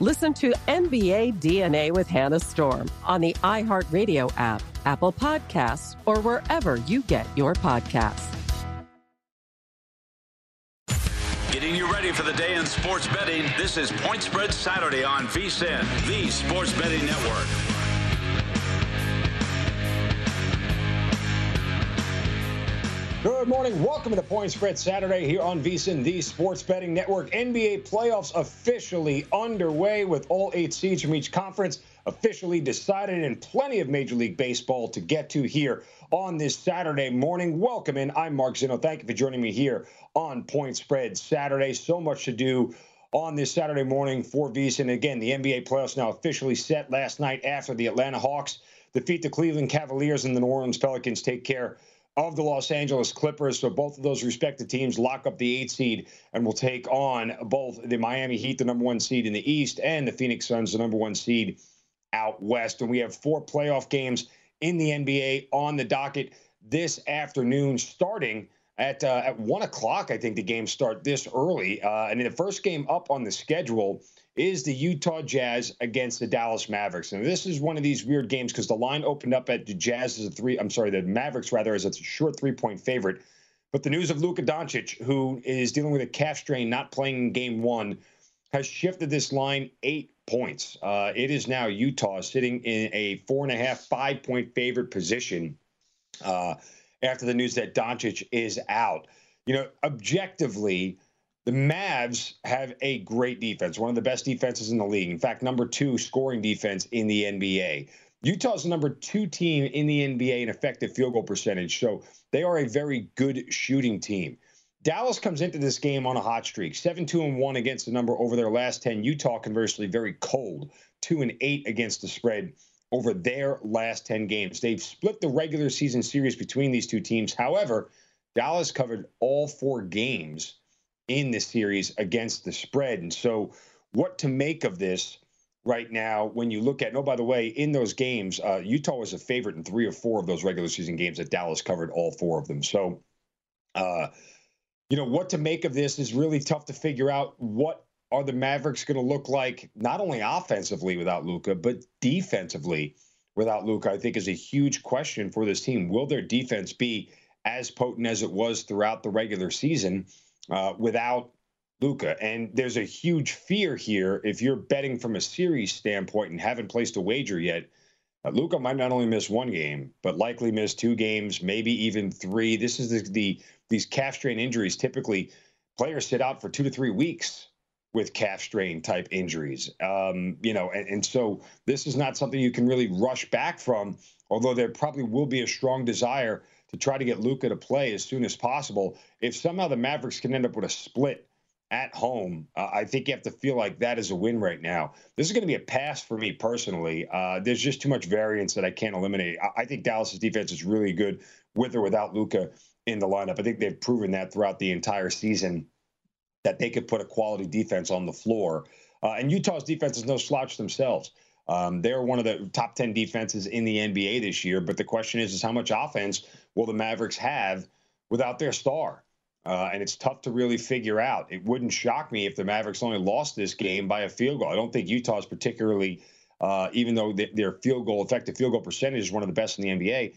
Listen to NBA DNA with Hannah Storm on the iHeartRadio app, Apple Podcasts, or wherever you get your podcasts. Getting you ready for the day in sports betting. This is Point Spread Saturday on VSIN, the Sports Betting Network. Good morning. Welcome to Point Spread Saturday here on VSIN, the Sports Betting Network. NBA playoffs officially underway with all eight seeds from each conference officially decided and plenty of Major League Baseball to get to here on this Saturday morning. Welcome in. I'm Mark Zinno. Thank you for joining me here on Point Spread Saturday. So much to do on this Saturday morning for VSIN. Again, the NBA playoffs now officially set last night after the Atlanta Hawks defeat the Cleveland Cavaliers and the New Orleans Pelicans take care of the Los Angeles Clippers. So both of those respective teams lock up the eight seed and will take on both the Miami Heat, the number one seed in the East, and the Phoenix Suns, the number one seed out west. And we have four playoff games in the NBA on the docket this afternoon, starting at uh, at one o'clock. I think the games start this early, uh, and the first game up on the schedule is the Utah Jazz against the Dallas Mavericks. And this is one of these weird games because the line opened up at the Jazz as a three. I'm sorry, the Mavericks rather as a short three point favorite. But the news of Luka Doncic, who is dealing with a calf strain, not playing in game one, has shifted this line eight points. Uh, it is now Utah sitting in a four and a half, five point favorite position uh, after the news that Doncic is out. You know, objectively, the Mavs have a great defense, one of the best defenses in the league. In fact, number two scoring defense in the NBA. Utah's the number two team in the NBA in effective field goal percentage. So they are a very good shooting team. Dallas comes into this game on a hot streak, 7 2 and 1 against the number over their last 10. Utah, conversely, very cold, 2 and 8 against the spread over their last 10 games. They've split the regular season series between these two teams. However, Dallas covered all four games in this series against the spread. And so, what to make of this right now when you look at, oh, by the way, in those games, uh, Utah was a favorite in three or four of those regular season games that Dallas covered all four of them. So, uh, you know, what to make of this is really tough to figure out. What are the Mavericks going to look like, not only offensively without Luka, but defensively without Luka? I think is a huge question for this team. Will their defense be as potent as it was throughout the regular season? Uh, without Luka. And there's a huge fear here if you're betting from a series standpoint and haven't placed a wager yet. Uh, Luka might not only miss one game, but likely miss two games, maybe even three. This is the, the these calf strain injuries. Typically, players sit out for two to three weeks with calf strain type injuries. Um, you know, and, and so this is not something you can really rush back from, although there probably will be a strong desire to try to get Luka to play as soon as possible. If somehow the Mavericks can end up with a split at home, uh, I think you have to feel like that is a win right now. This is going to be a pass for me personally. Uh, there's just too much variance that I can't eliminate. I, I think Dallas's defense is really good with or without Luka in the lineup. I think they've proven that throughout the entire season that they could put a quality defense on the floor. Uh, and Utah's defense is no slouch themselves. Um, they're one of the top 10 defenses in the NBA this year. But the question is, is how much offense will the Mavericks have without their star? Uh, and it's tough to really figure out. It wouldn't shock me if the Mavericks only lost this game by a field goal. I don't think Utah is particularly, uh, even though their field goal, effective field goal percentage is one of the best in the NBA,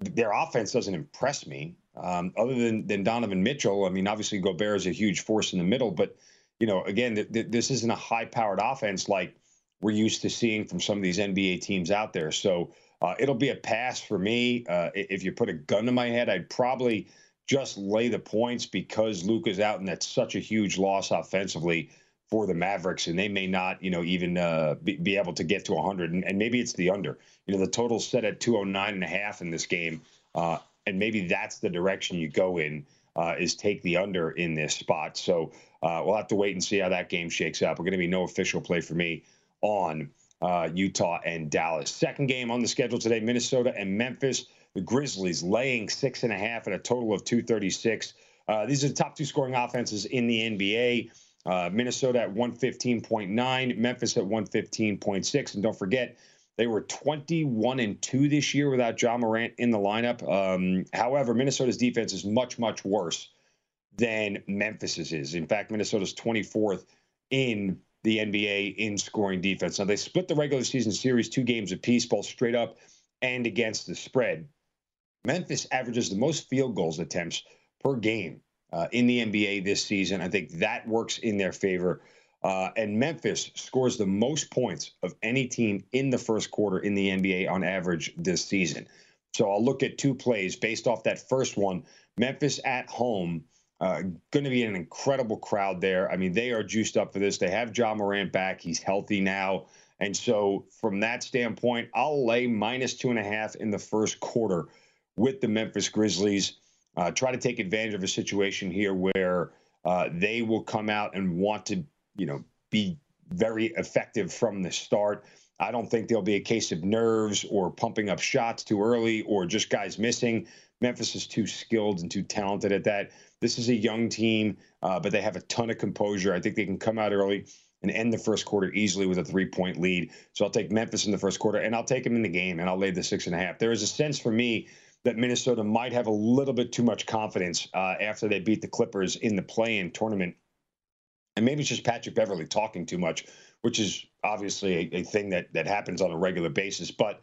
their offense doesn't impress me. Um, other than than Donovan Mitchell, I mean, obviously Gobert is a huge force in the middle, but you know, again, th- th- this isn't a high-powered offense like we're used to seeing from some of these NBA teams out there. So uh, it'll be a pass for me. Uh, if you put a gun to my head, I'd probably just lay the points because Luka's out, and that's such a huge loss offensively for the Mavericks, and they may not, you know, even uh, be, be, able to get to 100, and, and, maybe it's the under. You know, the total's set at 209 and a half in this game, uh, and maybe that's the direction you go in uh, is take the under in this spot. So uh, we'll have to wait and see how that game shakes up. We're going to be no official play for me on uh, Utah and Dallas. Second game on the schedule today: Minnesota and Memphis. The Grizzlies laying six and a half at a total of 236. Uh, these are the top two scoring offenses in the NBA. Uh, Minnesota at 115.9, Memphis at 115.6. And don't forget, they were 21 and 2 this year without Ja Morant in the lineup. Um, however, Minnesota's defense is much, much worse than Memphis's is. In fact, Minnesota's 24th in the NBA in scoring defense. Now, they split the regular season series two games apiece, both straight up and against the spread. Memphis averages the most field goals attempts per game uh, in the NBA this season. I think that works in their favor. Uh, and Memphis scores the most points of any team in the first quarter in the NBA on average this season. So I'll look at two plays based off that first one. Memphis at home, uh, going to be an incredible crowd there. I mean, they are juiced up for this. They have Ja Morant back. He's healthy now. And so, from that standpoint, I'll lay minus two and a half in the first quarter with the Memphis Grizzlies. Uh, try to take advantage of a situation here where uh, they will come out and want to, you know, be very effective from the start. I don't think there'll be a case of nerves or pumping up shots too early or just guys missing. Memphis is too skilled and too talented at that. This is a young team, uh, but they have a ton of composure. I think they can come out early and end the first quarter easily with a three point lead. So I'll take Memphis in the first quarter and I'll take them in the game and I'll lay the six and a half. There is a sense for me that Minnesota might have a little bit too much confidence uh, after they beat the Clippers in the play-in tournament, and maybe it's just Patrick Beverley talking too much, which is obviously a, a thing that that happens on a regular basis. But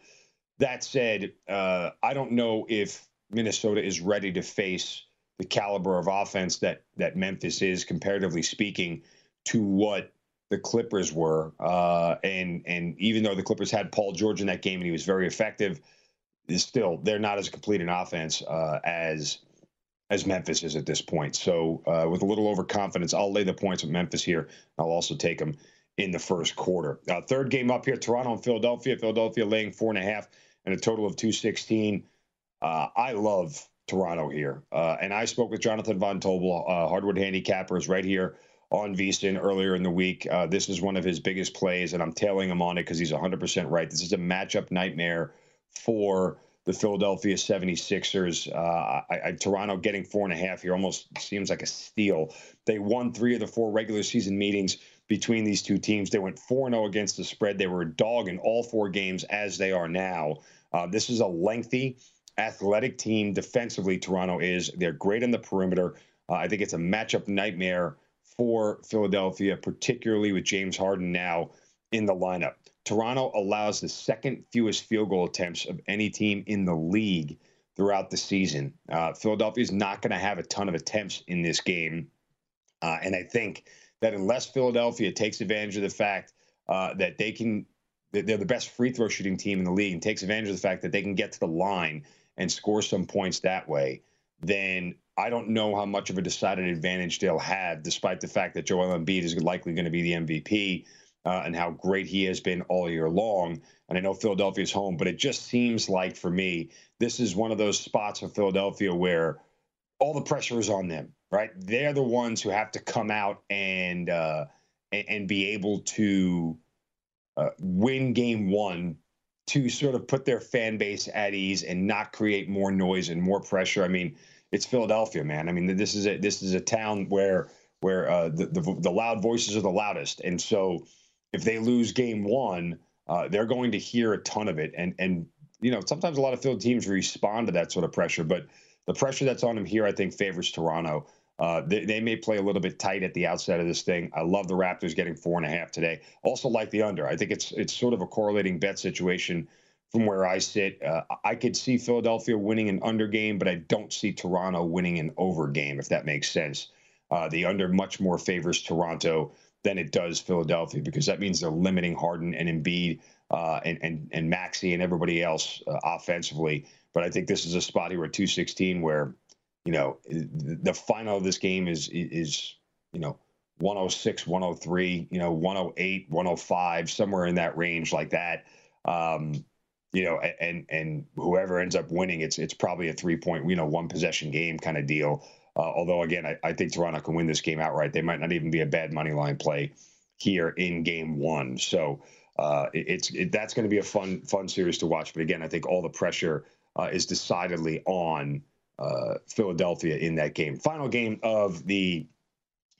that said, uh, I don't know if Minnesota is ready to face the caliber of offense that that Memphis is, comparatively speaking, to what the Clippers were. Uh, and and even though the Clippers had Paul George in that game and he was very effective still they're not as complete an offense uh, as as Memphis is at this point. So uh, with a little overconfidence, I'll lay the points with Memphis here. I'll also take them in the first quarter. Uh, third game up here: Toronto and Philadelphia. Philadelphia laying four and a half and a total of two sixteen. Uh, I love Toronto here, uh, and I spoke with Jonathan Von Tobel, uh, hardwood handicappers, right here on VSIN earlier in the week. this is one of his biggest plays, and I'm tailing him on it because he's 100% right. This is a matchup nightmare for the Philadelphia 76ers. Uh, I, I, Toronto getting four and a half here almost seems like a steal. They won three of the four regular season meetings between these two teams. They went 4 0 against the spread. They were a dog in all four games as they are now. Uh, this is a lengthy, athletic team defensively. Toronto is. They're great on the perimeter. Uh, I think it's a matchup nightmare for Philadelphia, particularly with James Harden now in the lineup. Toronto allows the second fewest field goal attempts of any team in the league throughout the season. Uh, Philadelphia is not going to have a ton of attempts in this game. Uh, and I think that unless Philadelphia takes advantage of the fact uh, that they can, they're the best free throw shooting team in the league and takes advantage of the fact that they can get to the line and score some points that way, then I don't know how much of a decided advantage they'll have, despite the fact that Joel Embiid is likely going to be the MVP uh, and how great he has been all year long. And I know Philadelphia's home, but it just seems like for me, this is one of those spots for Philadelphia where all the pressure is on them, right? They're the ones who have to come out and uh, and, and, be able to uh, win game one to sort of put their fan base at ease and not create more noise and more pressure. I mean, it's Philadelphia, man. I mean, this is a this is a town where where uh, the, the, the loud voices are the loudest, and so if they lose game one, uh, they're going to hear a ton of it. And and you know, sometimes a lot of field teams respond to that sort of pressure, but the pressure that's on them here, I think, favors Toronto. Uh, they, they, may play a little bit tight at the outset of this thing. I love the Raptors getting four and a half today. Also like the under. I think it's it's sort of a correlating bet situation from where I sit. Uh, I could see Philadelphia winning an under game, but I don't see Toronto winning an over game, if that makes sense. Uh, the under much more favors Toronto than it does Philadelphia because that means they're limiting Harden and Embiid uh, and, and, and Maxey and everybody else uh, offensively. But I think this is a spot here at 216 where, you know, the final of this game is, is you know, 106, 103, you know, 108, 105, somewhere in that range like that. Um, you know, and and whoever ends up winning, it's it's probably a three point, you know, one possession game kind of deal. Uh, although again, I, I, think Toronto can win this game outright. They might not even be a bad money line play here in game one. So uh, it, it's it, that's going to be a fun fun series to watch. But again, I think all the pressure uh, is decidedly on uh, Philadelphia in that game. Final game of the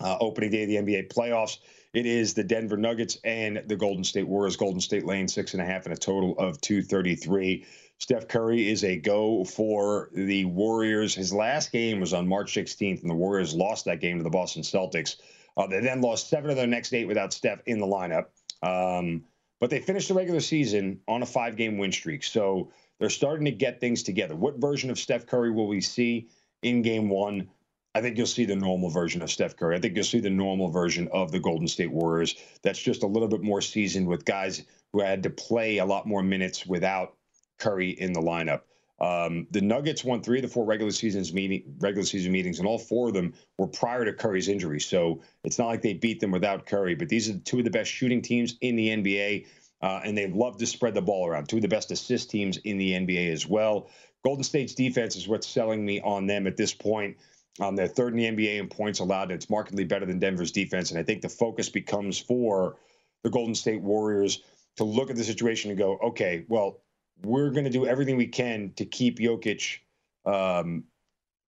uh, opening day of the NBA playoffs. It is the Denver Nuggets and the Golden State Warriors. Golden State laying six and a half and a total of 233. Steph Curry is a go for the Warriors. His last game was on March 16th, and the Warriors lost that game to the Boston Celtics. Uh, they then lost seven of their next eight without Steph in the lineup. Um, but they finished the regular season on a five game win streak. So they're starting to get things together. What version of Steph Curry will we see in game one? I think you'll see the normal version of Steph Curry. I think you'll see the normal version of the Golden State Warriors. That's just a little bit more seasoned with guys who had to play a lot more minutes without Curry in the lineup. Um, the Nuggets won three of the four regular seasons meeting regular season meetings, and all four of them were prior to Curry's injury. So it's not like they beat them without Curry. But these are two of the best shooting teams in the NBA, uh, and they love to spread the ball around. Two of the best assist teams in the NBA as well. Golden State's defense is what's selling me on them at this point. Um, they're third in the NBA in points allowed, and it's markedly better than Denver's defense. And I think the focus becomes for the Golden State Warriors to look at the situation and go, okay, well, we're going to do everything we can to keep Jokic um,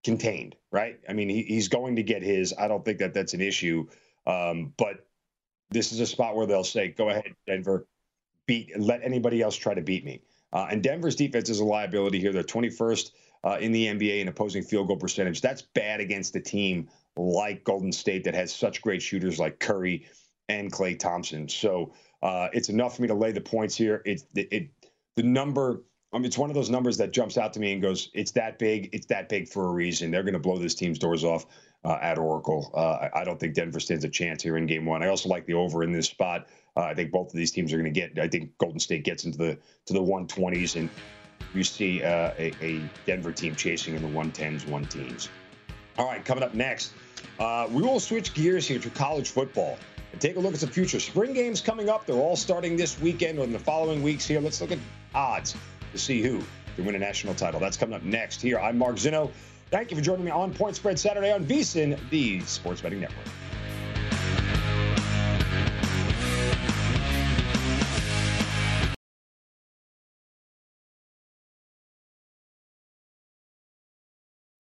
contained, right? I mean, he, he's going to get his. I don't think that that's an issue. Um, but this is a spot where they'll say, go ahead, Denver, beat, let anybody else try to beat me. Uh, and Denver's defense is a liability here. They're 21st uh, in the NBA in opposing field goal percentage. That's bad against a team like Golden State that has such great shooters like Curry and Klay Thompson. So uh, it's enough for me to lay the points here. It, it, it the number. I mean, it's one of those numbers that jumps out to me and goes, "It's that big. It's that big for a reason. They're going to blow this team's doors off uh, at Oracle. Uh, I don't think Denver stands a chance here in Game One. I also like the over in this spot. Uh, I think both of these teams are going to get. I think Golden State gets into the to the 120s and you see uh, a, a, Denver team chasing in the 110s, 1 teams. All right, coming up next, uh, we will switch gears here to college football and take a look at some future spring games coming up. They're all starting this weekend or in the following weeks here. Let's look at odds to see who can win a national title. That's coming up next here. I'm Mark Zinno. Thank you for joining me on Point Spread Saturday on VSIN, the Sports Betting Network.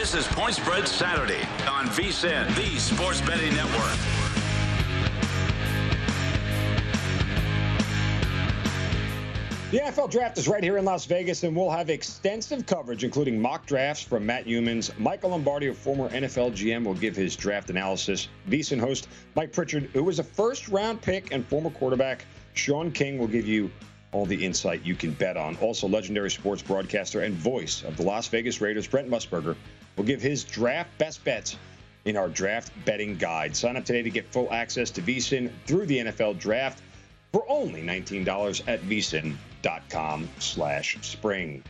This is Point Spread Saturday on VSIN, the Sports Betting Network. The NFL draft is right here in Las Vegas, and we'll have extensive coverage, including mock drafts from Matt Youmans. Michael Lombardi, a former NFL GM, will give his draft analysis. VSIN host Mike Pritchard, who was a first round pick and former quarterback, Sean King, will give you all the insight you can bet on. Also, legendary sports broadcaster and voice of the Las Vegas Raiders, Brent Musburger, will give his draft best bets in our draft betting guide. Sign up today to get full access to VSIN through the NFL draft for only $19 at vsin.com slash spring.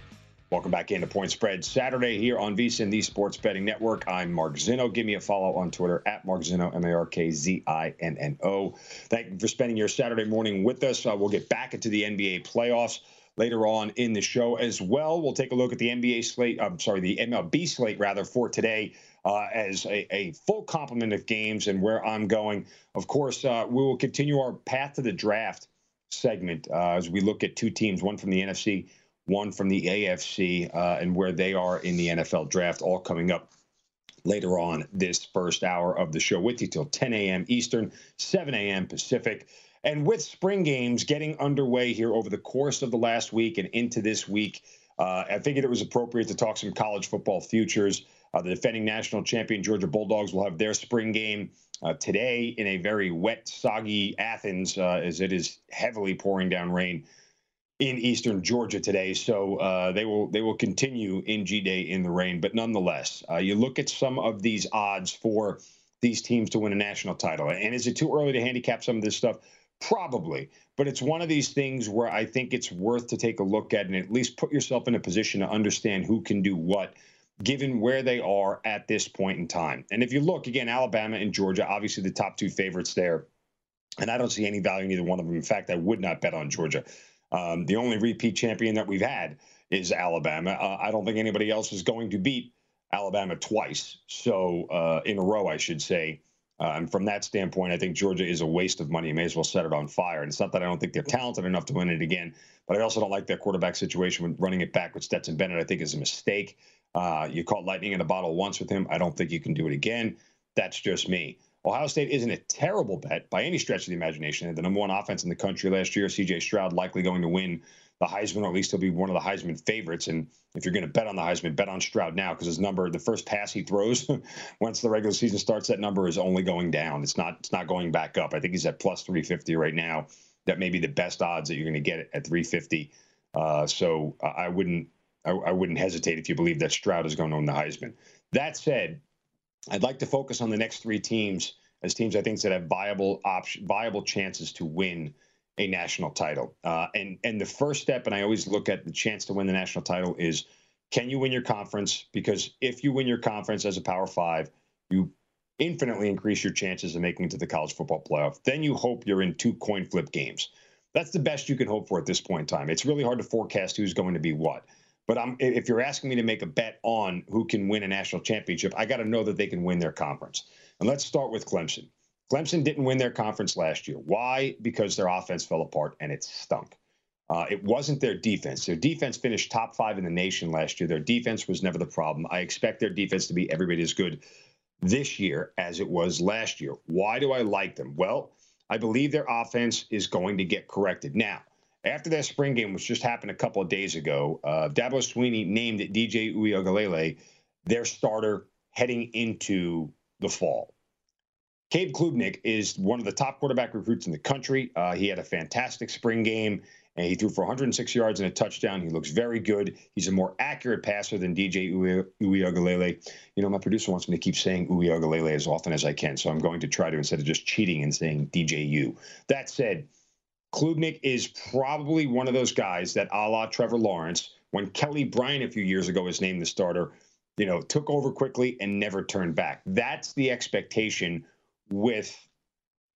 Welcome back into Point Spread Saturday here on VSIN, the Sports Betting Network. I'm Mark Zinno. Give me a follow on Twitter at Mark Zinno, M A R K Z I N N O. Thank you for spending your Saturday morning with us. Uh, we'll get back into the NBA playoffs later on in the show as well. We'll take a look at the NBA slate. I'm sorry, the MLB slate rather for today uh, as a, a, full complement of games and where I'm going. Of course, uh, we will continue our path to the draft segment uh, as we look at two teams, one from the NFC, one from the AFC, uh, and where they are in the NFL draft, all coming up later on this first hour of the show with you till 10 a.m. Eastern, 7 a.m. Pacific. And with spring games getting underway here over the course of the last week and into this week, uh, I figured it was appropriate to talk some college football futures. Uh, the defending national champion Georgia Bulldogs will have their spring game uh, today in a very wet, soggy Athens, uh, as it is heavily pouring down rain in eastern Georgia today. So uh, they will they will continue in G Day in the rain. But nonetheless, uh, you look at some of these odds for these teams to win a national title. And is it too early to handicap some of this stuff? Probably, but it's one of these things where I think it's worth to take a look at and at least put yourself in a position to understand who can do what given where they are at this point in time. And if you look again, Alabama and Georgia, obviously the top two favorites there. And I don't see any value in either one of them. In fact, I would not bet on Georgia Um, the only repeat champion that we've had is Alabama. Uh, I don't think anybody else is going to beat Alabama twice, so uh, in a row, I should say. Uh, and from that standpoint, I think Georgia is a waste of money. You may as well set it on fire. And it's not that I don't think they're talented enough to win it again, but I also don't like their quarterback situation when running it back with Stetson Bennett. I think is a mistake. Uh, you caught lightning in a bottle once with him. I don't think you can do it again. That's just me. Ohio State isn't a terrible bet by any stretch of the imagination. They're the number one offense in the country last year. CJ Stroud likely going to win the Heisman, or at least he'll be one of the Heisman favorites. And if you're going to bet on the Heisman, bet on Stroud now because his number, the first pass he throws, once the regular season starts, that number is only going down. It's not. It's not going back up. I think he's at plus 350 right now. That may be the best odds that you're going to get at 350. Uh, so I wouldn't. I, I wouldn't hesitate if you believe that Stroud is going to win the Heisman. That said, I'd like to focus on the next three teams as teams I think that have viable option, viable chances to win a national title. Uh, and and the first step, and I always look at the chance to win the national title is can you win your conference? Because if you win your conference as a Power Five, you infinitely increase your chances of making it to the college football playoff. Then you hope you're in two coin flip games. That's the best you can hope for at this point in time. It's really hard to forecast who's going to be what. But I'm, if you're asking me to make a bet on who can win a national championship, I got to know that they can win their conference. And let's start with Clemson. Clemson didn't win their conference last year. Why? Because their offense fell apart and it stunk. Uh, it wasn't their defense. Their defense finished top five in the nation last year. Their defense was never the problem. I expect their defense to be every bit as good this year as it was last year. Why do I like them? Well, I believe their offense is going to get corrected. Now, after that spring game, which just happened a couple of days ago, uh, Dabo Swinney named DJ Uiagalelei their starter heading into the fall. Cade Klubnik is one of the top quarterback recruits in the country. Uh, he had a fantastic spring game, and he threw for 106 yards and a touchdown. He looks very good. He's a more accurate passer than DJ Uiagalelei. You know, my producer wants me to keep saying Uiagalelei as often as I can, so I'm going to try to instead of just cheating and saying DJU. That said, Klubnik is probably one of those guys that, a la Trevor Lawrence, when Kelly Bryant a few years ago was named the starter, you know, took over quickly and never turned back. That's the expectation with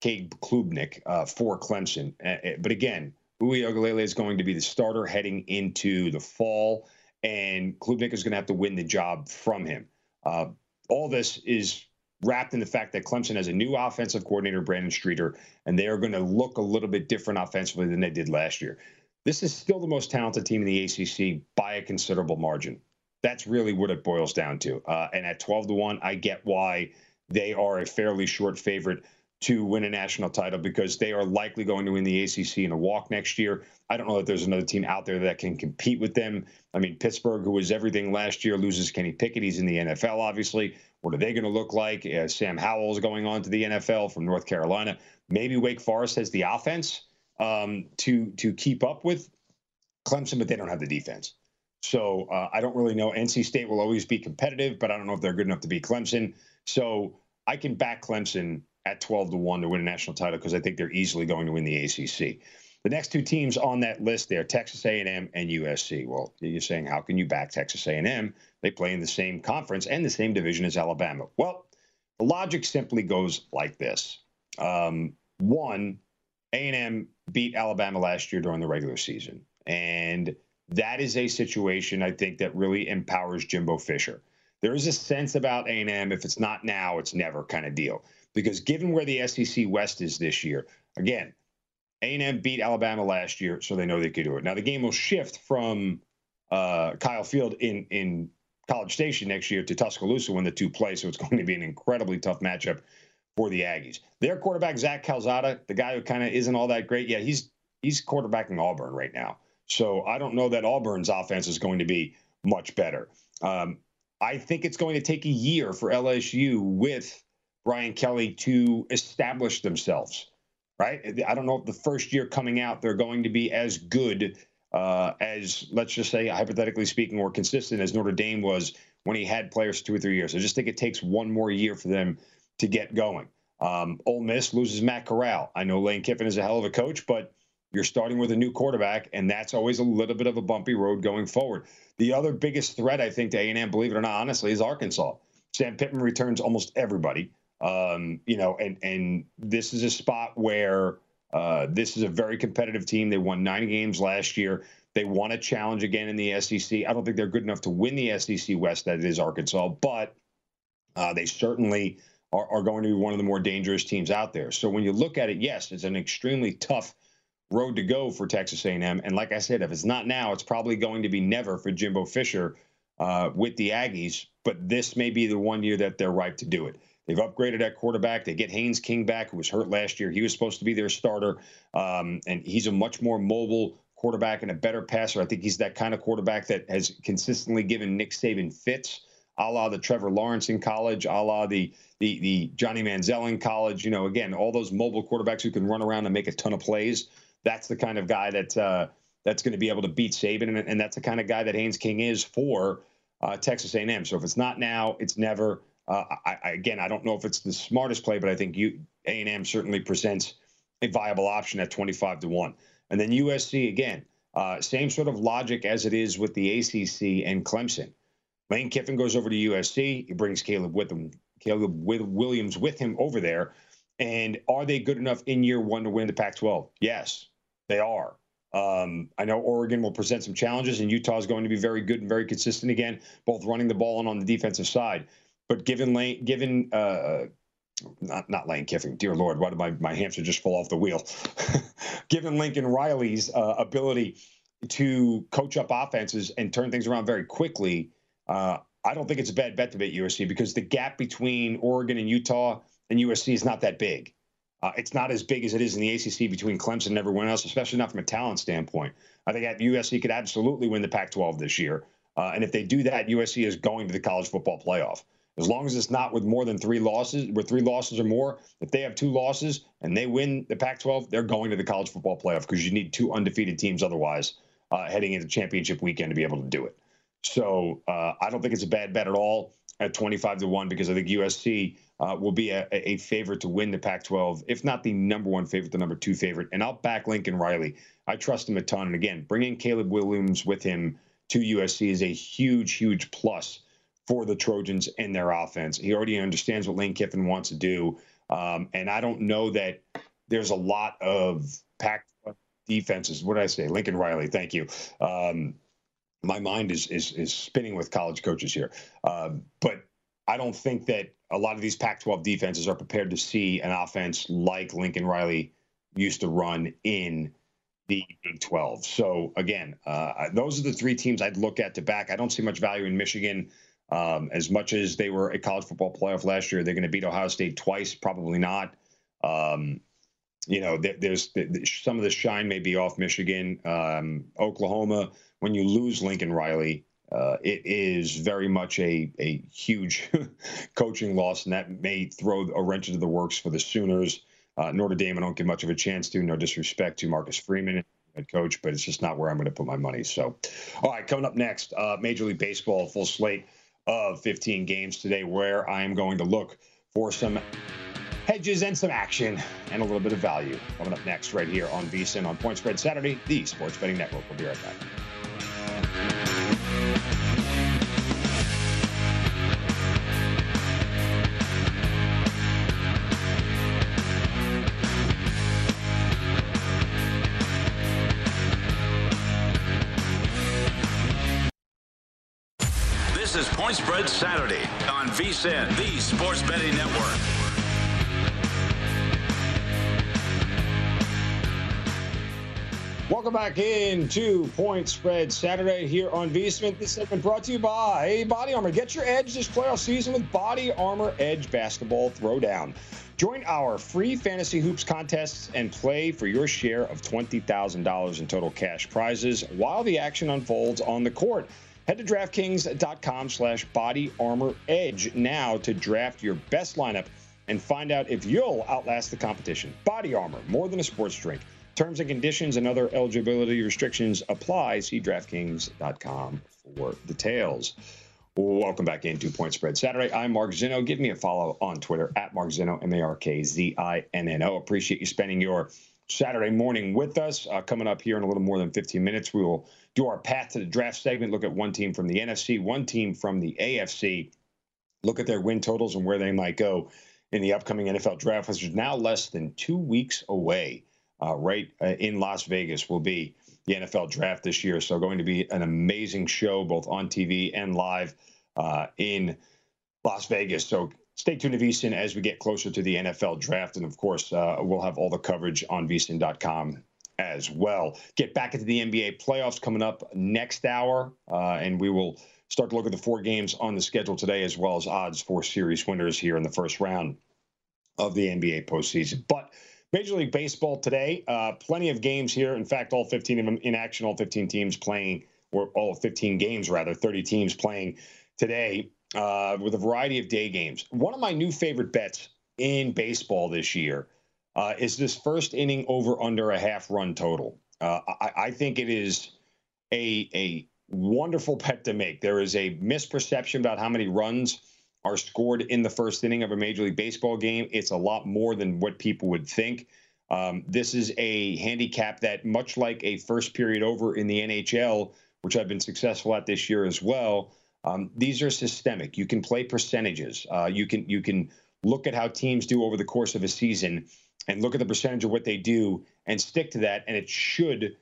Cade Klubnik uh, for Clemson. Uh, but again, Uiagalelei is going to be the starter heading into the fall, and Klubnik is going to have to win the job from him. Uh, all this is wrapped in the fact that Clemson has a new offensive coordinator, Brandon Streeter, and they are going to look a little bit different offensively than they did last year. This is still the most talented team in the ACC by a considerable margin. That's really what it boils down to. Uh, and at 12 to 1, I get why they are a fairly short favorite to win a national title because they are likely going to win the ACC in a walk next year. I don't know that there's another team out there that can compete with them. I mean, Pittsburgh, who was everything last year, loses Kenny Pickett. He's in the NFL, obviously. What are they going to look like? Uh, Sam Howell is going on to the NFL from North Carolina. Maybe Wake Forest has the offense um, to to keep up with Clemson, but they don't have the defense. So uh, I don't really know. NC State will always be competitive, but I don't know if they're good enough to beat Clemson. So I can back Clemson at 12 to 1 to win a national title because I think they're easily going to win the ACC. The next two teams on that list there, Texas A&M and USC. Well, you're saying how can you back Texas A&M? They play in the same conference and the same division as Alabama. Well, the logic simply goes like this. Um, one, A&M beat Alabama last year during the regular season, and that is a situation I think that really empowers Jimbo Fisher there is a sense about A&M if it's not now, it's never kind of deal. Because given where the SEC West is this year, again, A&M beat Alabama last year, so they know they could do it. Now the game will shift from uh, Kyle Field in in College Station next year to Tuscaloosa when the two play, so it's going to be an incredibly tough matchup for the Aggies. Their quarterback Zach Calzada, the guy who kind of isn't all that great, yeah, he's he's quarterbacking Auburn right now. So I don't know that Auburn's offense is going to be much better. Um, I think it's going to take a year for LSU with Brian Kelly to establish themselves, right? I don't know if the first year coming out they're going to be as good uh, as, let's just say, hypothetically speaking, or consistent as Notre Dame was when he had players two or three years. I just think it takes one more year for them to get going. Um, Ole Miss loses Matt Corral. I know Lane Kiffin is a hell of a coach, but you're starting with a new quarterback, and that's always a little bit of a bumpy road going forward. The other biggest threat, I think, to A&M, believe it or not, honestly, is Arkansas. Sam Pittman returns almost everybody. Um, you know, and and this is a spot where Uh, this is a very competitive team. They won nine games last year. They want to challenge again in the SEC. I don't think they're good enough to win the SEC West, that is Arkansas, but uh, they certainly are, are going to be one of the more dangerous teams out there. So when you look at it, yes, it's an extremely tough road to go for Texas A&M. And like I said, if it's not now, it's probably going to be never for Jimbo Fisher uh, with the Aggies. But this may be the one year that they're ripe to do it. They've upgraded at quarterback. They get Haynes King back, who was hurt last year. He was supposed to be their starter, um, and he's a much more mobile quarterback and a better passer. I think he's that kind of quarterback that has consistently given Nick Saban fits, a la the Trevor Lawrence in college, a la the the the Johnny Manziel in college. You know, again, all those mobile quarterbacks who can run around and make a ton of plays. That's the kind of guy that uh, that's going to be able to beat Saban, and, and, that's the kind of guy that Haynes King is for uh, Texas A&M. So if it's not now, it's never. Uh, I, I, again, I don't know if it's the smartest play, but I think you A&M certainly presents a viable option at 25 to one. And then USC again, uh, same sort of logic as it is with the ACC and Clemson. Lane Kiffin goes over to USC. He brings Caleb with him, Caleb with Williams with him over there. And are they good enough in year one to win the Pac-12? Yes, they are. Um, I know Oregon will present some challenges, and Utah is going to be very good and very consistent again, both running the ball and on the defensive side. But given Lane, given uh, not not Lane Kiffin, dear Lord, why did my my hamster just fall off the wheel? given Lincoln Riley's uh, ability to coach up offenses and turn things around very quickly, uh, I don't think it's a bad bet to bet USC because the gap between Oregon and Utah and USC is not that big. Uh, it's not as big as it is in the ACC between Clemson and everyone else, especially not from a talent standpoint. I think USC could absolutely win the Pac 12 this year. Uh, and if they do that, USC is going to the college football playoff. As long as it's not with more than three losses, with three losses or more, if they have two losses and they win the Pac 12, they're going to the college football playoff because you need two undefeated teams otherwise uh, heading into championship weekend to be able to do it. So uh, I don't think it's a bad bet at all at 25 to 1 because I think USC uh, will be a, a, favorite to win the Pac 12, if not the number one favorite, the number two favorite. And I'll back Lincoln Riley. I trust him a ton. And again, bringing Caleb Williams with him to USC is a huge, huge plus for the Trojans and their offense. He already understands what Lane Kiffin wants to do. Um, and I don't know that there's a lot of Pac defenses. What did I say? Lincoln Riley. Thank you. Um, my mind is, is, is spinning with college coaches here. Uh, but I don't think that a lot of these Pac 12 defenses are prepared to see an offense like Lincoln Riley used to run in the Big 12. So, again, uh, those are the three teams I'd look at to back. I don't see much value in Michigan. Um, as much as they were a college football playoff last year, they're going to beat Ohio State twice, probably not. Um, you know, there's some of the shine may be off Michigan, um, Oklahoma. When you lose Lincoln Riley, uh, it is very much a a huge coaching loss, and that may throw a wrench into the works for the Sooners. Uh, Notre Dame, I don't give much of a chance to. No disrespect to Marcus Freeman, head coach, but it's just not where I'm going to put my money. So, all right, coming up next, uh, Major League Baseball full slate of 15 games today, where I am going to look for some hedges and some action and a little bit of value. Coming up next, right here on VSIN on Point Spread Saturday, the Sports Betting Network. We'll be right back. Back into Point Spread Saturday here on VSIN. This segment brought to you by Body Armor. Get your edge this playoff season with Body Armor Edge Basketball Throwdown. Join our free fantasy hoops contests and play for your share of $20,000 in total cash prizes while the action unfolds on the court. Head to DraftKings.com slash Body Armor Edge now to draft your best lineup and find out if you'll outlast the competition. Body Armor, more than a sports drink. Terms and conditions and other eligibility restrictions apply. See DraftKings.com for details. Welcome back into Point Spread Saturday. I'm Mark Zinno. Give me a follow on Twitter at Mark Zinno, M A R K Z I N N O. Appreciate you spending your Saturday morning with us. Uh, coming up here in a little more than 15 minutes, we will do our path to the draft segment, look at one team from the NFC, one team from the AFC, look at their win totals and where they might go in the upcoming NFL draft, which is now less than two weeks away. Uh, right uh, in Las Vegas will be the NFL draft this year. So, going to be an amazing show both on TV and live uh, in Las Vegas. So, stay tuned to VSIN as we get closer to the NFL draft. And of course, uh, we'll have all the coverage on VSIN.com as well. Get back into the NBA playoffs coming up next hour, uh, and we will start to look at the four games on the schedule today, as well as odds for series winners here in the first round of the NBA postseason. But Major League Baseball today, uh, plenty of games here. In fact, all 15 of them in action, all 15 teams playing, or all 15 games rather, 30 teams playing today uh, with a variety of day games. One of my new favorite bets in baseball this year uh, is this first inning over under a half run total. Uh, I, I, think it is a a wonderful bet to make. There is a misperception about how many runs are scored in the first inning of a Major League Baseball game. It's a lot more than what people would think. Um, this is a handicap that, much like a first period over in the NHL, which I've been successful at this year as well, um, these are systemic. You can play percentages. Uh, you can you can look at how teams do over the course of a season and look at the percentage of what they do and stick to that, and it should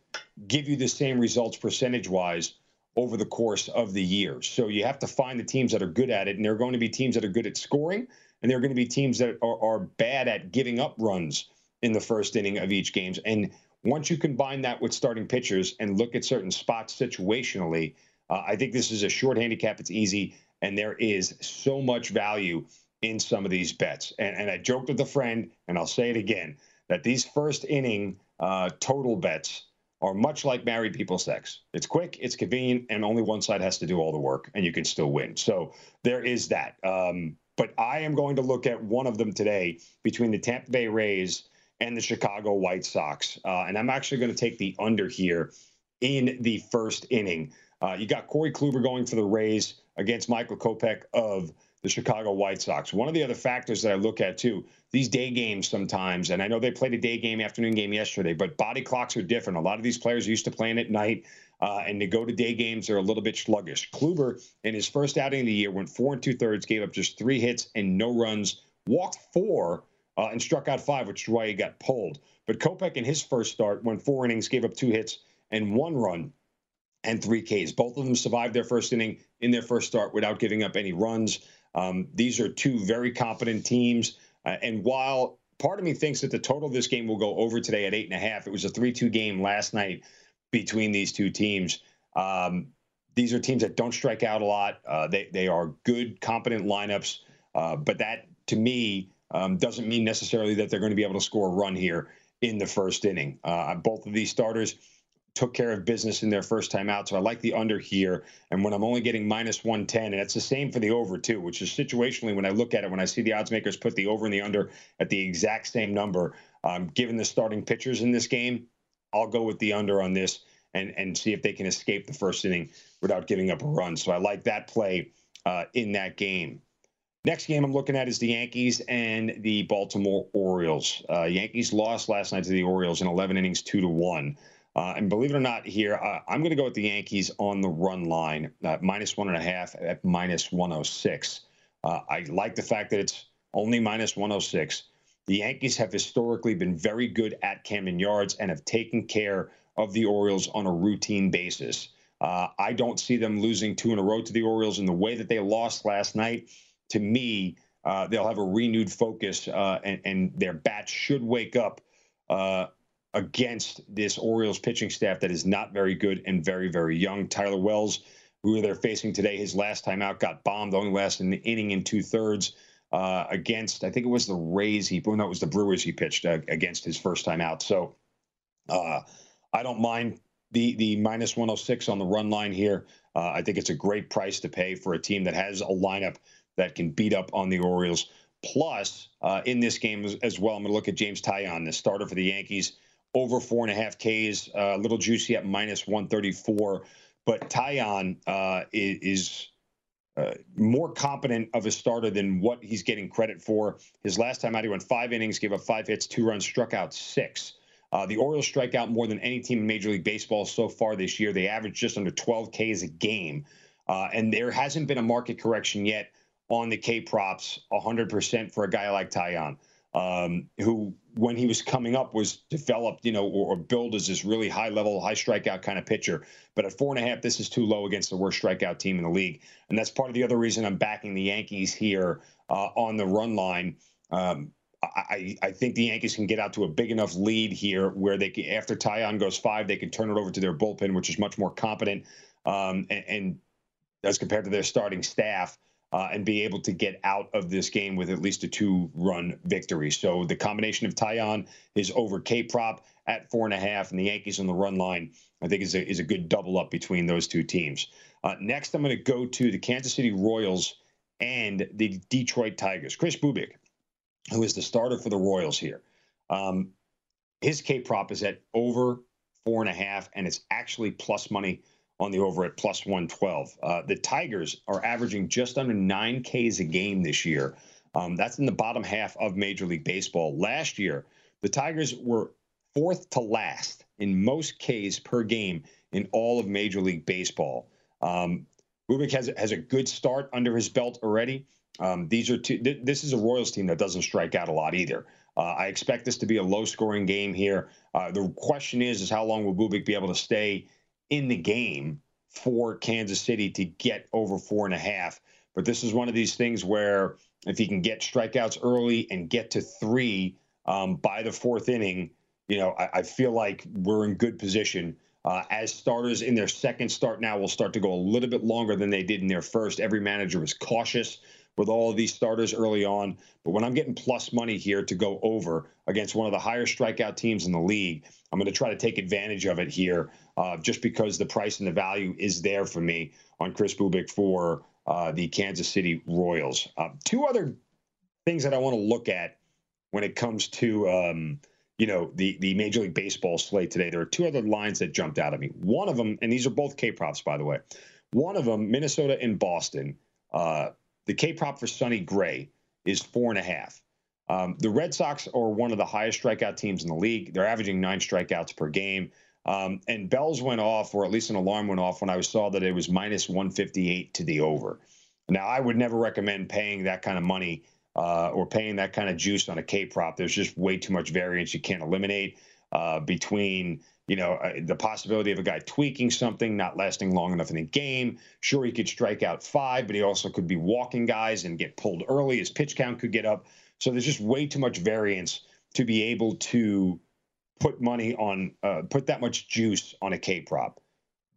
give you the same results percentage wise over the course of the year. So you have to find the teams that are good at it, and there are going to be teams that are good at scoring, and there are going to be teams that are, are bad at giving up runs in the first inning of each games. And once you combine that with starting pitchers and look at certain spots situationally, uh, I think this is a short handicap. It's easy, and there is so much value in some of these bets. And, and I joked with a friend, and I'll say it again, that these first inning uh, total bets are much like married people sex. It's quick, it's convenient, and only one side has to do all the work, and you can still win. So there is that. Um, but I am going to look at one of them today between the Tampa Bay Rays and the Chicago White Sox. Uh, and I'm actually going to take the under here in the first inning. Uh, you got Corey Kluber going for the Rays against Michael Kopech of the Chicago White Sox. One of the other factors that I look at too, these day games sometimes, and I know they played a day game, afternoon game yesterday, but body clocks are different. A lot of these players used to playing at night, uh, and to go to day games, they're a little bit sluggish. Kluber, in his first outing of the year, went four and two thirds, gave up just three hits and no runs, walked four, uh, and struck out five, which is why he got pulled. But Kopech, in his first start, went four innings, gave up two hits and one run and three Ks. Both of them survived their first inning in their first start without giving up any runs. Um, these are two very competent teams. Uh, and while part of me thinks that the total of this game will go over today at eight and a half, it was a 3 2 game last night between these two teams. Um, these are teams that don't strike out a lot. Uh, they, they are good, competent lineups. Uh, but that, to me, um, doesn't mean necessarily that they're going to be able to score a run here in the first inning. Uh, both of these starters took care of business in their first time out. So I like the under here. And when I'm only getting minus 110, and it's the same for the over too, which is situationally when I look at it, when I see the odds makers put the over and the under at the exact same number, um, given the starting pitchers in this game, I'll go with the under on this and and see if they can escape the first inning without giving up a run. So I like that play uh, in that game. Next game I'm looking at is the Yankees and the Baltimore Orioles. Uh, Yankees lost last night to the Orioles in 11 innings, two to one. Uh, and believe it or not, here uh, I'm going to go with the Yankees on the run line, uh, minus one and a half at minus 106. Uh, I like the fact that it's only minus 106. The Yankees have historically been very good at Camden Yards and have taken care of the Orioles on a routine basis. Uh, I don't see them losing two in a row to the Orioles in the way that they lost last night. To me, they'll have a renewed focus, and, and, their bats should wake up against this Orioles pitching staff that is not very good and very, very young. Tyler Wells, who they're facing today, his last time out got bombed, only lasted an inning in two thirds uh, against, I think it was the Rays. He, no, it was the Brewers he pitched uh, against his first time out. So uh, I don't mind the the minus 106 on the run line here. Uh, I think it's a great price to pay for a team that has a lineup that can beat up on the Orioles. Plus, uh, in this game as, well, I'm going to look at James Taillon, the starter for the Yankees over four and a half Ks, uh, a little juicy at minus 134. But Taillon uh, is, uh, more competent of a starter than what he's getting credit for. His last time out, he went five innings, gave up five hits, two runs, struck out six. Uh, the Orioles strike out more than any team in Major League Baseball so far this year. They average just under 12 Ks a game. Uh, and there hasn't been a market correction yet on the K props 100% for a guy like Taillon. um, who, when he was coming up, was developed, you know, or, or as this really high level, high strikeout kind of pitcher. But at four and a half, this is too low against the worst strikeout team in the league. And that's part of the other reason I'm backing the Yankees here uh, on the run line. Um, I, I think the Yankees can get out to a big enough lead here where they can, after Taillon goes five, they can turn it over to their bullpen, which is much more competent um, and, and, as compared to their starting staff, uh, and be able to get out of this game with at least a two-run victory. So the combination of Taillon is over K prop at four and a half, and the Yankees on the run line, I think is a, is a good double up between those two teams. Uh, next, I'm going to go to the Kansas City Royals and the Detroit Tigers. Kris Bubic, who is the starter for the Royals here. Um, his K prop is at over four and a half, and it's actually plus money on the over at plus 112. Uh, the Tigers are averaging just under nine Ks a game this year. Um, that's in the bottom half of Major League Baseball. Last year, the Tigers were fourth to last in most Ks per game in all of Major League Baseball. Um, Bubic has, has a good start under his belt already. Um, these are two. Th- this is a Royals team that doesn't strike out a lot either. Uh, I expect this to be a low-scoring game here. Uh, the question is, is how long will Bubic be able to stay in the game for Kansas City to get over four and a half? But this is one of these things where if he can get strikeouts early and get to three um, by the fourth inning, you know, I, I feel like we're in good position. Uh, as starters in their second start now will start to go a little bit longer than they did in their first. Every manager was cautious with all of these starters early on. But when I'm getting plus money here to go over against one of the higher strikeout teams in the league, I'm going to try to take advantage of it here uh, just because the price and the value is there for me on Kris Bubic for uh, the Kansas City Royals. Uh, two other things that I want to look at when it comes to. Um, you know the the Major League Baseball slate today. There are two other lines that jumped out at me. One of them, and these are both K props, by the way. One of them, Minnesota and Boston. Uh, the K prop for Sonny Gray is four and a half. Um, the Red Sox are one of the highest strikeout teams in the league. They're averaging nine strikeouts per game. Um, and bells went off, or at least an alarm went off when I saw that it was minus 158 to the over. Now, I would never recommend paying that kind of money uh, or paying that kind of juice on a K prop. There's just way too much variance you can't eliminate uh, between you know, uh, the possibility of a guy tweaking something, not lasting long enough in the game. Sure, he could strike out five, but he also could be walking guys and get pulled early. His pitch count could get up. So there's just way too much variance to be able to put money on, uh, put that much juice on a K prop.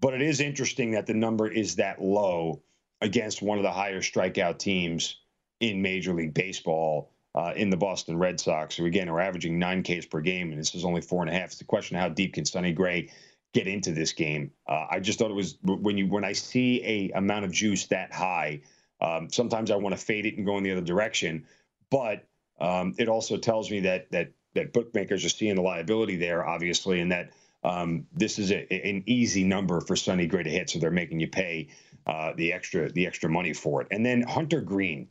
But it is interesting that the number is that low against one of the higher strikeout teams in Major League Baseball uh, in the Boston Red Sox, who again are averaging nine Ks per game, and this is only four and a half. It's the question: of How deep can Sonny Gray get into this game? Uh, I just thought it was when you when I see a amount of juice that high, um, sometimes I want to fade it and go in the other direction, but um, it also tells me that that that bookmakers are seeing the liability there, obviously, and that um, this is a, an easy number for Sonny Gray to hit, so they're making you pay uh, the extra the extra money for it. And then Hunter Greene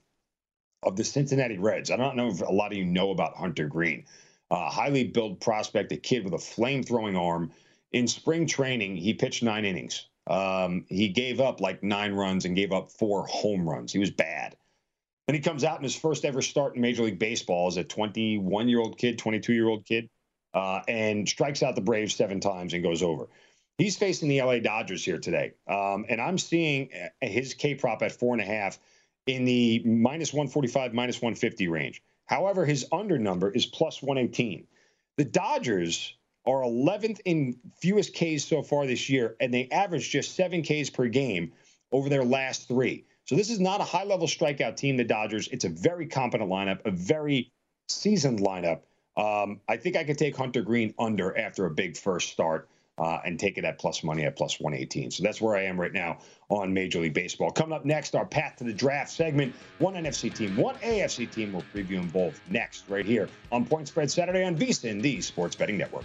of the Cincinnati Reds. I don't know if a lot of you know about Hunter Greene. Uh, highly built prospect, a kid with a flame throwing arm. In spring training, he pitched nine innings. Um, he gave up like nine runs and gave up four home runs. He was bad. Then he comes out in his first ever start in Major League Baseball as a 21 year old kid, 22 year old kid, uh, and strikes out the Braves seven times and goes over. He's facing the LA Dodgers here today. Um, and I'm seeing uh, his K prop at four and a half in the minus 145, minus 150 range. However, his under number is plus 118. The Dodgers are 11th in fewest Ks so far this year, and they average just seven Ks per game over their last three. So this is not a high level strikeout team, the Dodgers. It's a very competent lineup, a very seasoned lineup. Um, I think I could take Hunter Greene under after a big first start uh, and take it at plus money at plus 118. So that's where I am right now on Major League Baseball. Coming up next, our path to the draft segment. One NFC team, one AFC team. We'll preview them both next, right here on Point Spread Saturday on VSIN, the Sports Betting Network.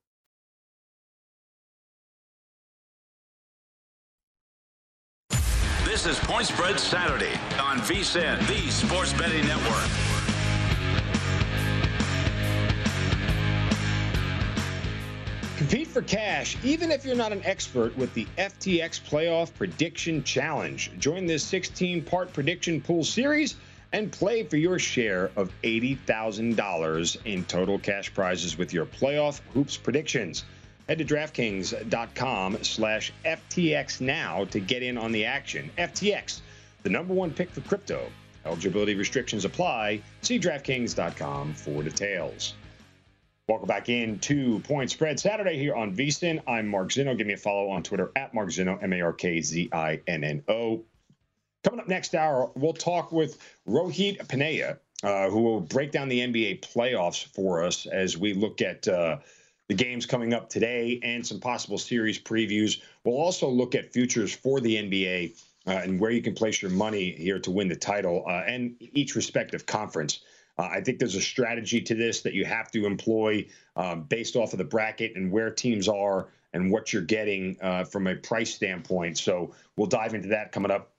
This is Point Spread Saturday on VSIN, the Sports Betting Network. Compete for cash, even if you're not an expert, with the FTX Playoff Prediction Challenge. Join this 16 part prediction pool series and play for your share of $80,000 in total cash prizes with your playoff hoops predictions. Head to DraftKings.com slash FTX now to get in on the action. FTX, the number one pick for crypto. Eligibility restrictions apply. See DraftKings.com for details. Welcome back in to Point Spread Saturday here on VSIN. I'm Mark Zinno. Give me a follow on Twitter at Mark Zinno, M A R K Z I N N O. Coming up next hour, we'll talk with Rohit Ponnaiya, uh, who will break down the NBA playoffs for us as we look at. Uh, the games coming up today and some possible series previews. We'll also look at futures for the NBA uh, and where you can place your money here to win the title uh, and each respective conference. Uh, I think there's a strategy to this that you have to employ um, based off of the bracket and where teams are and what you're getting uh, from a price standpoint. So we'll dive into that coming up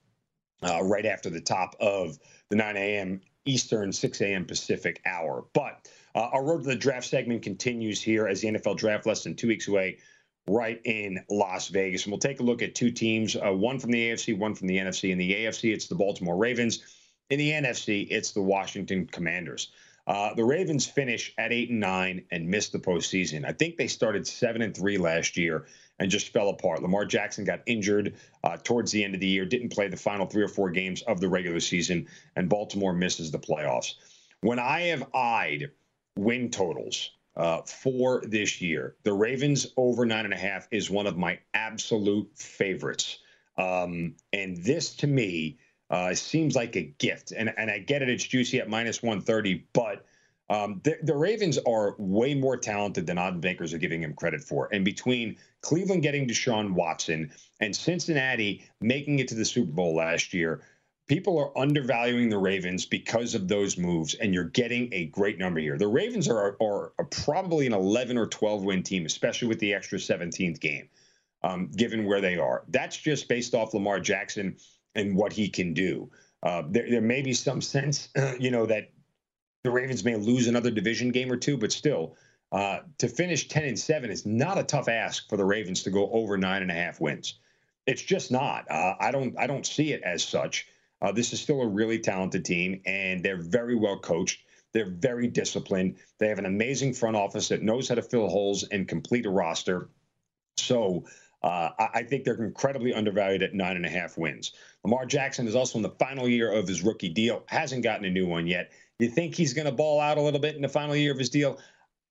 uh, right after the top of the 9 a.m. Eastern, 6 a.m. Pacific hour. But uh, our road to the draft segment continues here as the NFL draft less than two weeks away. right in Las Vegas. And we'll take a look at two teams, uh, one from the AFC, one from the NFC. In the AFC, it's the Baltimore Ravens. In the NFC, it's the Washington Commanders. Uh, the Ravens finish at eight and nine and missed the postseason. I think they started seven and three last year and just fell apart. Lamar Jackson got injured uh, towards the end of the year, didn't play the final three or four games of the regular season, and Baltimore misses the playoffs. When I have eyed win totals uh, for this year, the Ravens over nine and a half is one of my absolute favorites. Um, and this to me uh, seems like a gift. And, and I get it, it's juicy at minus 130, but um, the, the, Ravens are way more talented than odd makers are giving him credit for. And between Cleveland getting Deshaun Watson and Cincinnati making it to the Super Bowl last year, people are undervaluing the Ravens because of those moves, and you're getting a great number here. The Ravens are, are, are probably an 11 or 12 win team, especially with the extra 17th game, um, given where they are. That's just based off Lamar Jackson and what he can do. Uh, there, there may be some sense, you know, that the Ravens may lose another division game or two, but still, uh, to finish 10 and 7 is not a tough ask for the Ravens to go over nine and a half wins. It's just not. Uh, I don't. I don't see it as such. Uh, this is still a really talented team, and they're very well coached. They're very disciplined. They have an amazing front office that knows how to fill holes and complete a roster. So uh, I think they're incredibly undervalued at nine and a half wins. Lamar Jackson is also in the final year of his rookie deal, hasn't gotten a new one yet. You think he's going to ball out a little bit in the final year of his deal?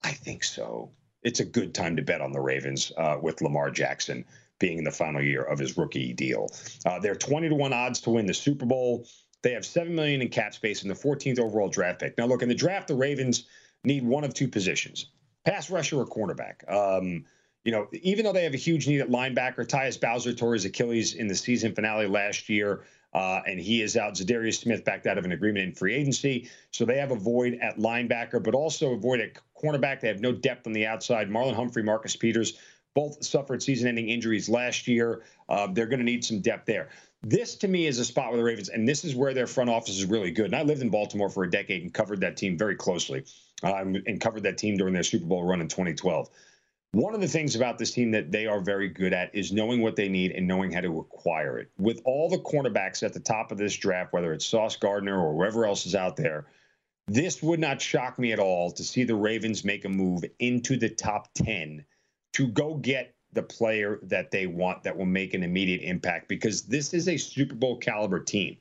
I think so. It's a good time to bet on the Ravens uh, with Lamar Jackson being in the final year of his rookie deal. Uh, they're 20 to 1 odds to win the Super Bowl. They have 7 million in cap space and the 14th overall draft pick. Now look, in the draft the Ravens need one of two positions. Pass rusher or cornerback. Um, you know, even though they have a huge need at linebacker, Tyus Bowser tore his Achilles in the season finale last year, uh, and he is out. Za'Darius Smith backed out of an agreement in free agency, so they have a void at linebacker, but also a void at cornerback. They have no depth on the outside. Marlon Humphrey, Marcus Peters, both suffered season-ending injuries last year. Uh, they're going to need some depth there. This to me is a spot where the Ravens, and this is where their front office is really good. And I lived in Baltimore for a decade and covered that team very closely, um, and covered that team during their Super Bowl run in 2012. One of the things about this team that they are very good at is knowing what they need and knowing how to acquire it. With all the cornerbacks at the top of this draft, whether it's Sauce Gardner or whoever else is out there, this would not shock me at all to see the Ravens make a move into the top 10 to go get the player that they want that will make an immediate impact because this is a Super Bowl caliber team.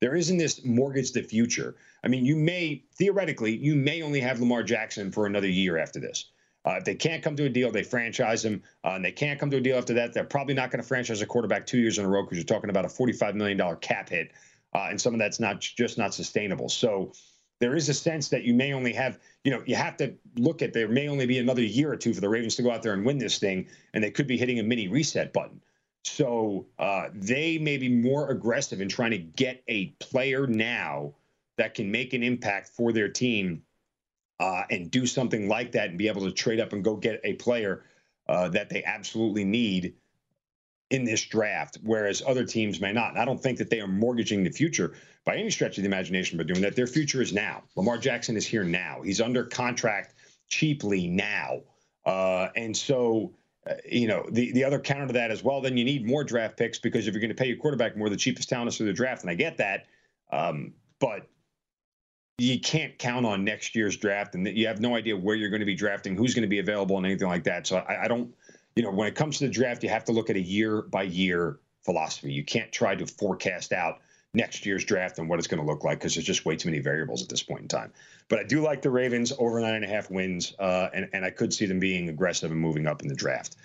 There isn't this mortgage the future. I mean, you may theoretically, you may only have Lamar Jackson for another year after this. Uh, if they can't come to a deal, they franchise him, uh, and they can't come to a deal after that. They're probably not going to franchise a quarterback two years in a row because you're talking about a $45 million cap hit, uh, and some of that's not just not sustainable. So there is a sense that you may only have, you know, you have to look at there may only be another year or two for the Ravens to go out there and win this thing, and they could be hitting a mini reset button. So uh, they may be more aggressive in trying to get a player now that can make an impact for their team uh, and do something like that and be able to trade up and go get a player uh, that they absolutely need in this draft, whereas other teams may not. And I don't think that they are mortgaging the future by any stretch of the imagination by doing that. Their future is now. Lamar Jackson is here now. He's under contract cheaply now. Uh, and so, uh, you know, the, the other counter to that as well, then you need more draft picks because if you're going to pay your quarterback more, the cheapest talent is through the draft. And I get that. Um, but you can't count on next year's draft, and you have no idea where you're going to be drafting, who's going to be available, and anything like that. So I, I don't, you know, when it comes to the draft, you have to look at a year by year philosophy. You can't try to forecast out next year's draft and what it's going to look like because there's just way too many variables at this point in time. But I do like the Ravens over nine and a half wins, uh, and, and I could see them being aggressive and moving up in the draft.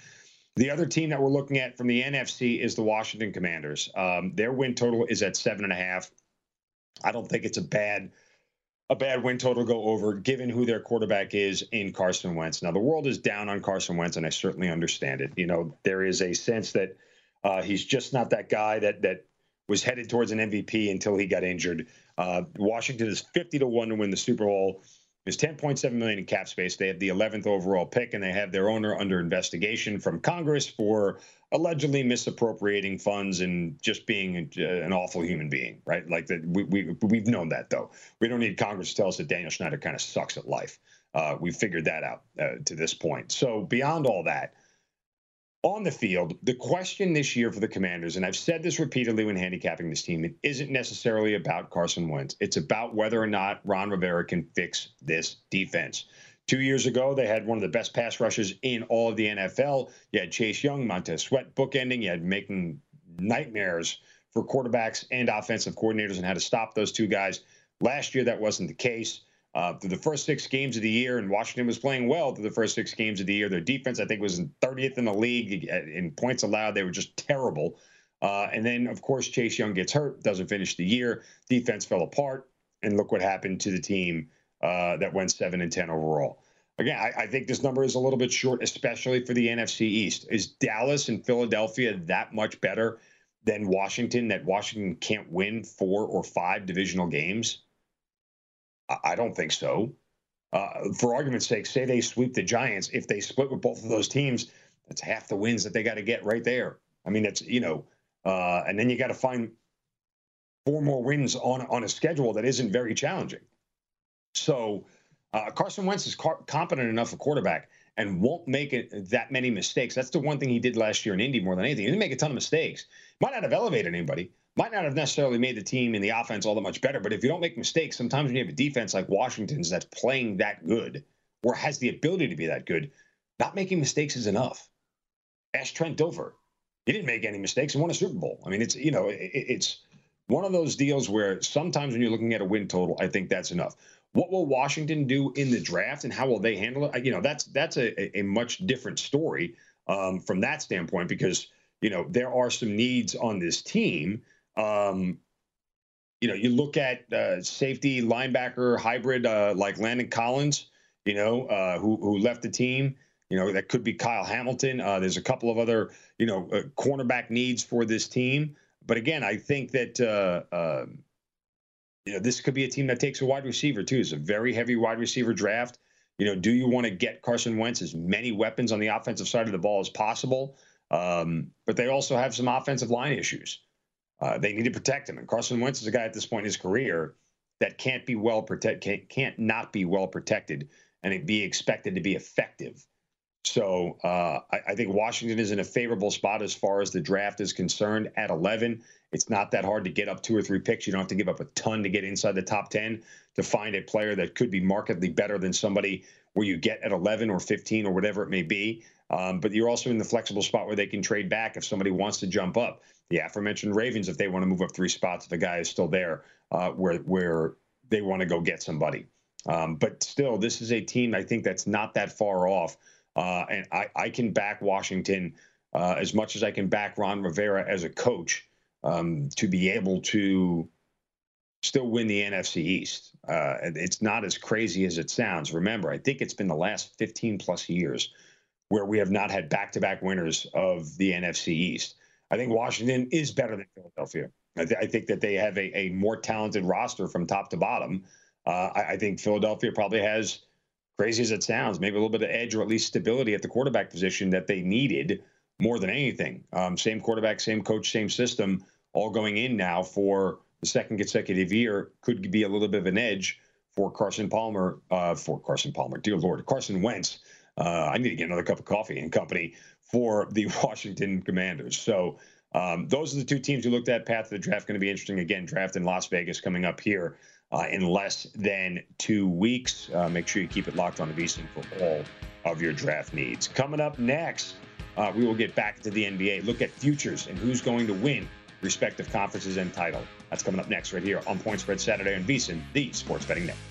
The other team that we're looking at from the NFC is the Washington Commanders. Um, their win total is at seven and a half. I don't think it's a bad a bad win total go over, given who their quarterback is in Carson Wentz. Now, the world is down on Carson Wentz, and I certainly understand it. You know, there is a sense that uh, he's just not that guy that that was headed towards an MVP until he got injured. Uh, Washington is 50 to 1 to win the Super Bowl. There's 10.7 million in cap space. They have the 11th overall pick, and they have their owner under investigation from Congress for allegedly misappropriating funds and just being an awful human being, right? Like that, we, we we've known that though. We don't need Congress to tell us that Daniel Snyder kind of sucks at life. Uh, we figured that out uh, to this point. So beyond all that, On the field, the question this year for the Commanders, and I've said this repeatedly when handicapping this team, it isn't necessarily about Carson Wentz. It's about whether or not Ron Rivera can fix this defense. Two years ago, they had one of the best pass rushes in all of the NFL. You had Chase Young, Montez Sweat bookending. You had making nightmares for quarterbacks and offensive coordinators and how to stop those two guys. Last year, that wasn't the case. Uh, through the first six games of the year, and Washington was playing well through the first six games of the year. Their defense, I think, was 30th in the league in points allowed. They were just terrible. Uh, and then, of course, Chase Young gets hurt, doesn't finish the year. Defense fell apart, and look what happened to the team uh, that went seven and ten overall. Again, I, I, think this number is a little bit short, especially for the NFC East. Is Dallas and Philadelphia that much better than Washington? That Washington can't win four or five divisional games? I don't think so. Uh, for argument's sake, say they sweep the Giants. If they split with both of those teams, that's half the wins that they got to get right there. I mean, that's you know, uh, and then you got to find four more wins on on a schedule that isn't very challenging. So uh, Carson Wentz is car- competent enough a quarterback and won't make it that many mistakes. That's the one thing he did last year in Indy more than anything. He didn't make a ton of mistakes. Might not have elevated anybody, might not have necessarily made the team in the offense all that much better, but if you don't make mistakes, sometimes when you have a defense like Washington's that's playing that good or has the ability to be that good, not making mistakes is enough. Ask Trent Dilfer. He didn't make any mistakes and won a Super Bowl. I mean, it's you know, it, it's one of those deals where sometimes when you're looking at a win total, I think that's enough. What will Washington do in the draft and how will they handle it? You know, that's that's a, a much different story um, from that standpoint because you know there are some needs on this team um, you know, you look at uh, safety linebacker hybrid uh, like Landon Collins, you know, uh, who who left the team. You know, that could be Kyle Hamilton. Uh, there's a couple of other, you know, uh, cornerback needs for this team. But again, I think that uh, um, you know this could be a team that takes a wide receiver too. It's a very heavy wide receiver draft. You know, do you want to get Carson Wentz as many weapons on the offensive side of the ball as possible? Um, but they also have some offensive line issues. Uh, they need to protect him. And Carson Wentz is a guy at this point in his career that can't be well protected, can't, not be well protected, and be expected to be effective. So uh, I, I, think Washington is in a favorable spot as far as the draft is concerned. At 11, it's not that hard to get up two or three picks. You don't have to give up a ton to get inside the top 10 to find a player that could be markedly better than somebody where you get at 11 or 15 or whatever it may be. Um, but you're also in the flexible spot where they can trade back if somebody wants to jump up. The aforementioned Ravens, if they want to move up three spots, if a guy is still there, uh, where where they want to go get somebody. Um, but still, this is a team I think that's not that far off, uh, and I, I can back Washington uh, as much as I can back Ron Rivera as a coach um, to be able to still win the NFC East. Uh, it's not as crazy as it sounds. Remember, I think it's been the last 15 plus years where we have not had back to back winners of the NFC East. I think Washington is better than Philadelphia. I, th- I think that they have a, a, more talented roster from top to bottom. Uh, I, I, think Philadelphia probably has, crazy as it sounds, maybe a little bit of edge or at least stability at the quarterback position that they needed more than anything. Um, same quarterback, same coach, same system, all going in now for the second consecutive year could be a little bit of an edge for Carson Palmer, uh, for Carson Palmer, dear Lord, Carson Wentz. Uh, I need to get another cup of coffee and company for the Washington Commanders. So um, those are the two teams you looked at. Path to the draft going to be interesting. Again, draft in Las Vegas coming up here uh, in less than two weeks. Uh, make sure you keep it locked on the VSiN for all of your draft needs. Coming up next, uh, we will get back to the NBA. Look at futures and who's going to win respective conferences and title. That's coming up next right here on Point Spread Saturday on VSiN, the Sports Betting Network.